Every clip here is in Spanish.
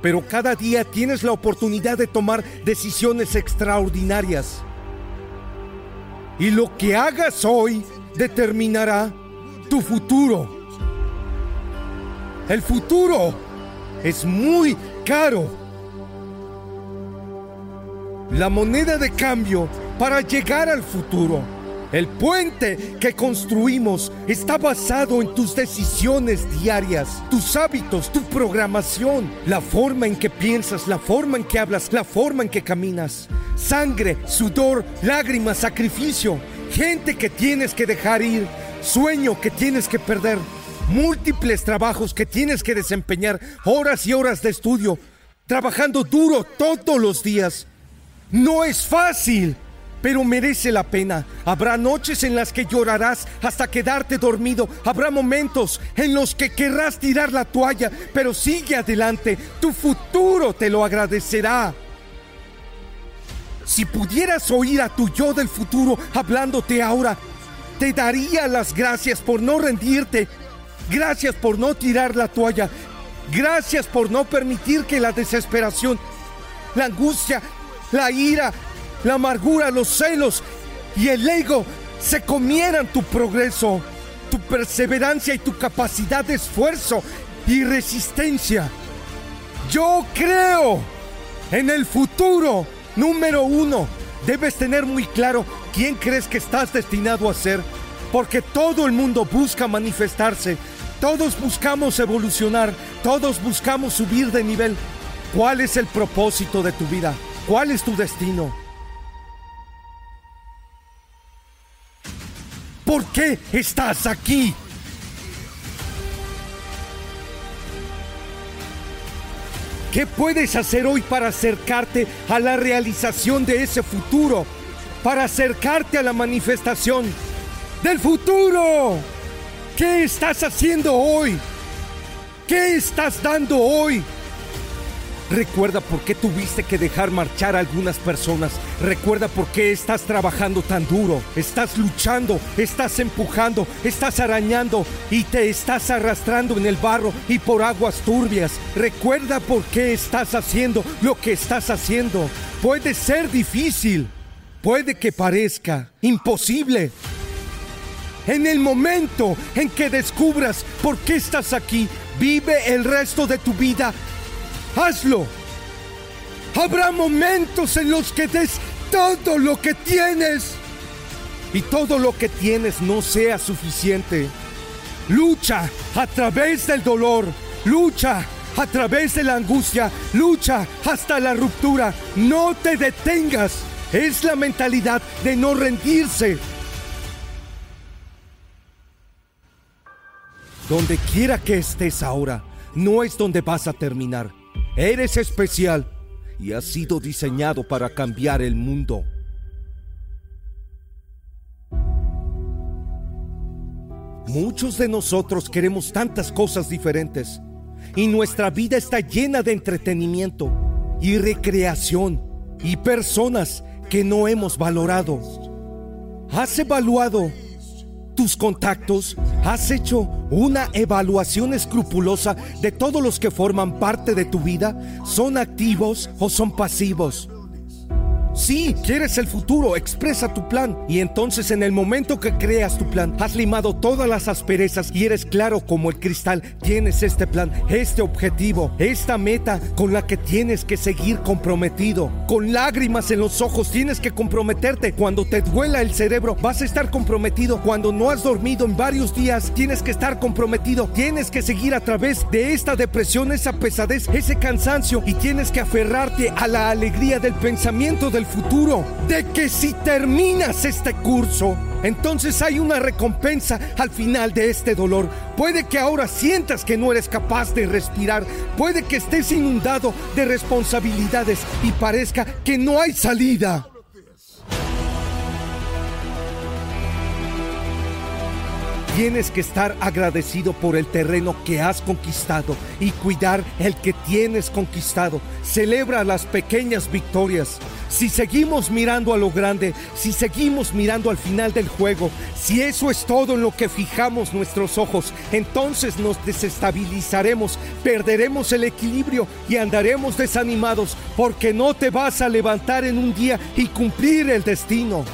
pero cada día tienes la oportunidad de tomar decisiones extraordinarias. Y lo que hagas hoy determinará tu futuro. El futuro es muy caro. La moneda de cambio para llegar al futuro. El puente que construimos está basado en tus decisiones diarias, tus hábitos, tu programación, la forma en que piensas, la forma en que hablas, la forma en que caminas. Sangre, sudor, lágrimas, sacrificio, gente que tienes que dejar ir, sueño que tienes que perder, múltiples trabajos que tienes que desempeñar, horas y horas de estudio, trabajando duro todos los días. No es fácil pero merece la pena. Habrá noches en las que llorarás hasta quedarte dormido. Habrá momentos en los que querrás tirar la toalla, pero sigue adelante. Tu futuro te lo agradecerá. Si pudieras oír a tu yo del futuro hablándote ahora, te daría las gracias por no rendirte. Gracias por no tirar la toalla. Gracias por no permitir que la desesperación, la angustia, la ira, la amargura, los celos y el ego se comieran tu progreso, tu perseverancia y tu capacidad de esfuerzo y resistencia. Yo creo en el futuro. Número uno, debes tener muy claro quién crees que estás destinado a ser, porque todo el mundo busca manifestarse, todos buscamos evolucionar, todos buscamos subir de nivel. ¿Cuál es el propósito de tu vida? ¿Cuál es tu destino? ¿Por qué estás aquí? ¿Qué puedes hacer hoy para acercarte a la realización de ese futuro? Para acercarte a la manifestación del futuro. ¿Qué estás haciendo hoy? ¿Qué estás dando hoy? Recuerda por qué tuviste que dejar marchar a algunas personas. Recuerda por qué estás trabajando tan duro. Estás luchando, estás empujando, estás arañando y te estás arrastrando en el barro y por aguas turbias. Recuerda por qué estás haciendo lo que estás haciendo. Puede ser difícil. Puede que parezca imposible. En el momento en que descubras por qué estás aquí, vive el resto de tu vida hazlo. Habrá momentos en los que des todo lo que tienes y todo lo que tienes no sea suficiente. Lucha a través del dolor, lucha a través de la angustia, lucha hasta la ruptura. No te detengas. Es la mentalidad de no rendirse. Donde quiera que estés ahora, no es donde vas a terminar. Eres especial y has sido diseñado para cambiar el mundo. Muchos de nosotros queremos tantas cosas diferentes y nuestra vida está llena de entretenimiento y recreación y personas que no hemos valorado. ¿Has evaluado tus contactos? ¿Has hecho una evaluación escrupulosa de todos los que forman parte de tu vida? ¿Son activos o son pasivos? Sí, quieres el futuro, expresa tu plan. Y entonces en el momento que creas tu plan, has limado todas las asperezas y eres claro como el cristal. Tienes este plan, este objetivo, esta meta con la que tienes que seguir comprometido. Con lágrimas en los ojos tienes que comprometerte. Cuando te duela el cerebro, vas a estar comprometido. Cuando no has dormido en varios días, tienes que estar comprometido. Tienes que seguir a través de esta depresión, esa pesadez, ese cansancio y tienes que aferrarte a la alegría del pensamiento del futuro, de que si terminas este curso, entonces hay una recompensa al final de este dolor. Puede que ahora sientas que no eres capaz de respirar, puede que estés inundado de responsabilidades y parezca que no hay salida. Tienes que estar agradecido por el terreno que has conquistado y cuidar el que tienes conquistado. Celebra las pequeñas victorias. Si seguimos mirando a lo grande, si seguimos mirando al final del juego, si eso es todo en lo que fijamos nuestros ojos, entonces nos desestabilizaremos, perderemos el equilibrio y andaremos desanimados porque no te vas a levantar en un día y cumplir el destino.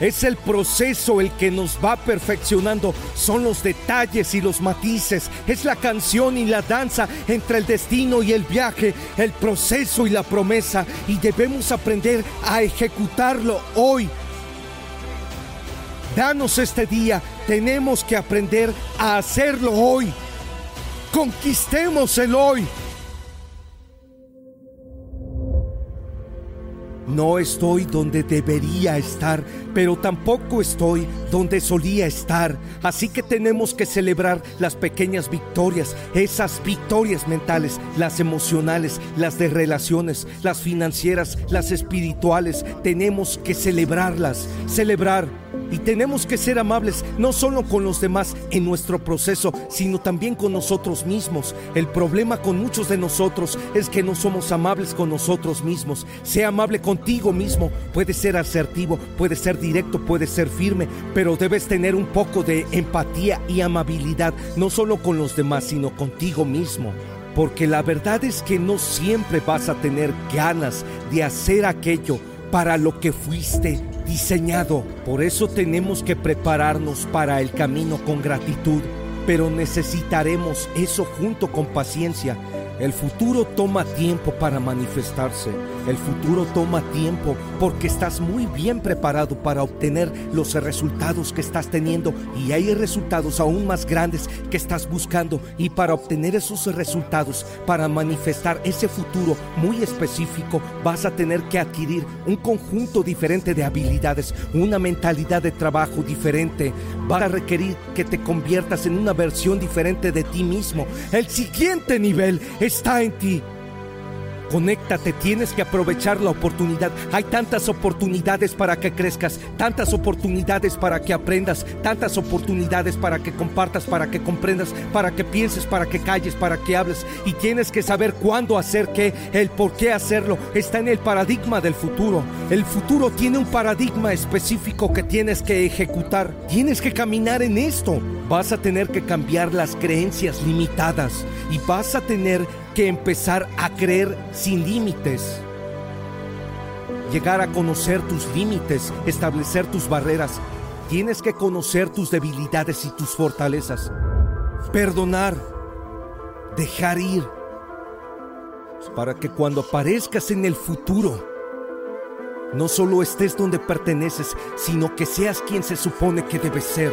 Es el proceso el que nos va perfeccionando, son los detalles y los matices, es la canción y la danza entre el destino y el viaje, el proceso y la promesa, y debemos aprender a ejecutarlo hoy. Danos este día, tenemos que aprender a hacerlo hoy. Conquistemos el hoy. No estoy donde debería estar, pero tampoco estoy donde solía estar. Así que tenemos que celebrar las pequeñas victorias, esas victorias mentales, las emocionales, las de relaciones, las financieras, las espirituales. Tenemos que celebrarlas, celebrar y tenemos que ser amables no solo con los demás en nuestro proceso, sino también con nosotros mismos. El problema con muchos de nosotros es que no somos amables con nosotros mismos. Sea amable contigo mismo. Puede ser asertivo, puede ser directo, puede ser firme, pero debes tener un poco de empatía y amabilidad, no solo con los demás, sino contigo mismo. Porque la verdad es que no siempre vas a tener ganas de hacer aquello para lo que fuiste diseñado. Por eso tenemos que prepararnos para el camino con gratitud, pero necesitaremos eso junto con paciencia el futuro toma tiempo para manifestarse. El futuro toma tiempo porque estás muy bien preparado para obtener los resultados que estás teniendo y hay resultados aún más grandes que estás buscando y para obtener esos resultados, para manifestar ese futuro muy específico, vas a tener que adquirir un conjunto diferente de habilidades, una mentalidad de trabajo diferente. Va a requerir que te conviertas en una versión diferente de ti mismo. El siguiente nivel está en ti. Conéctate, tienes que aprovechar la oportunidad. Hay tantas oportunidades para que crezcas, tantas oportunidades para que aprendas, tantas oportunidades para que compartas, para que comprendas, para que pienses, para que calles, para que hables. Y tienes que saber cuándo hacer qué, el por qué hacerlo. Está en el paradigma del futuro. El futuro tiene un paradigma específico que tienes que ejecutar. Tienes que caminar en esto. Vas a tener que cambiar las creencias limitadas y vas a tener que empezar a creer sin límites. Llegar a conocer tus límites, establecer tus barreras. Tienes que conocer tus debilidades y tus fortalezas. Perdonar. Dejar ir. Para que cuando aparezcas en el futuro, no solo estés donde perteneces, sino que seas quien se supone que debes ser.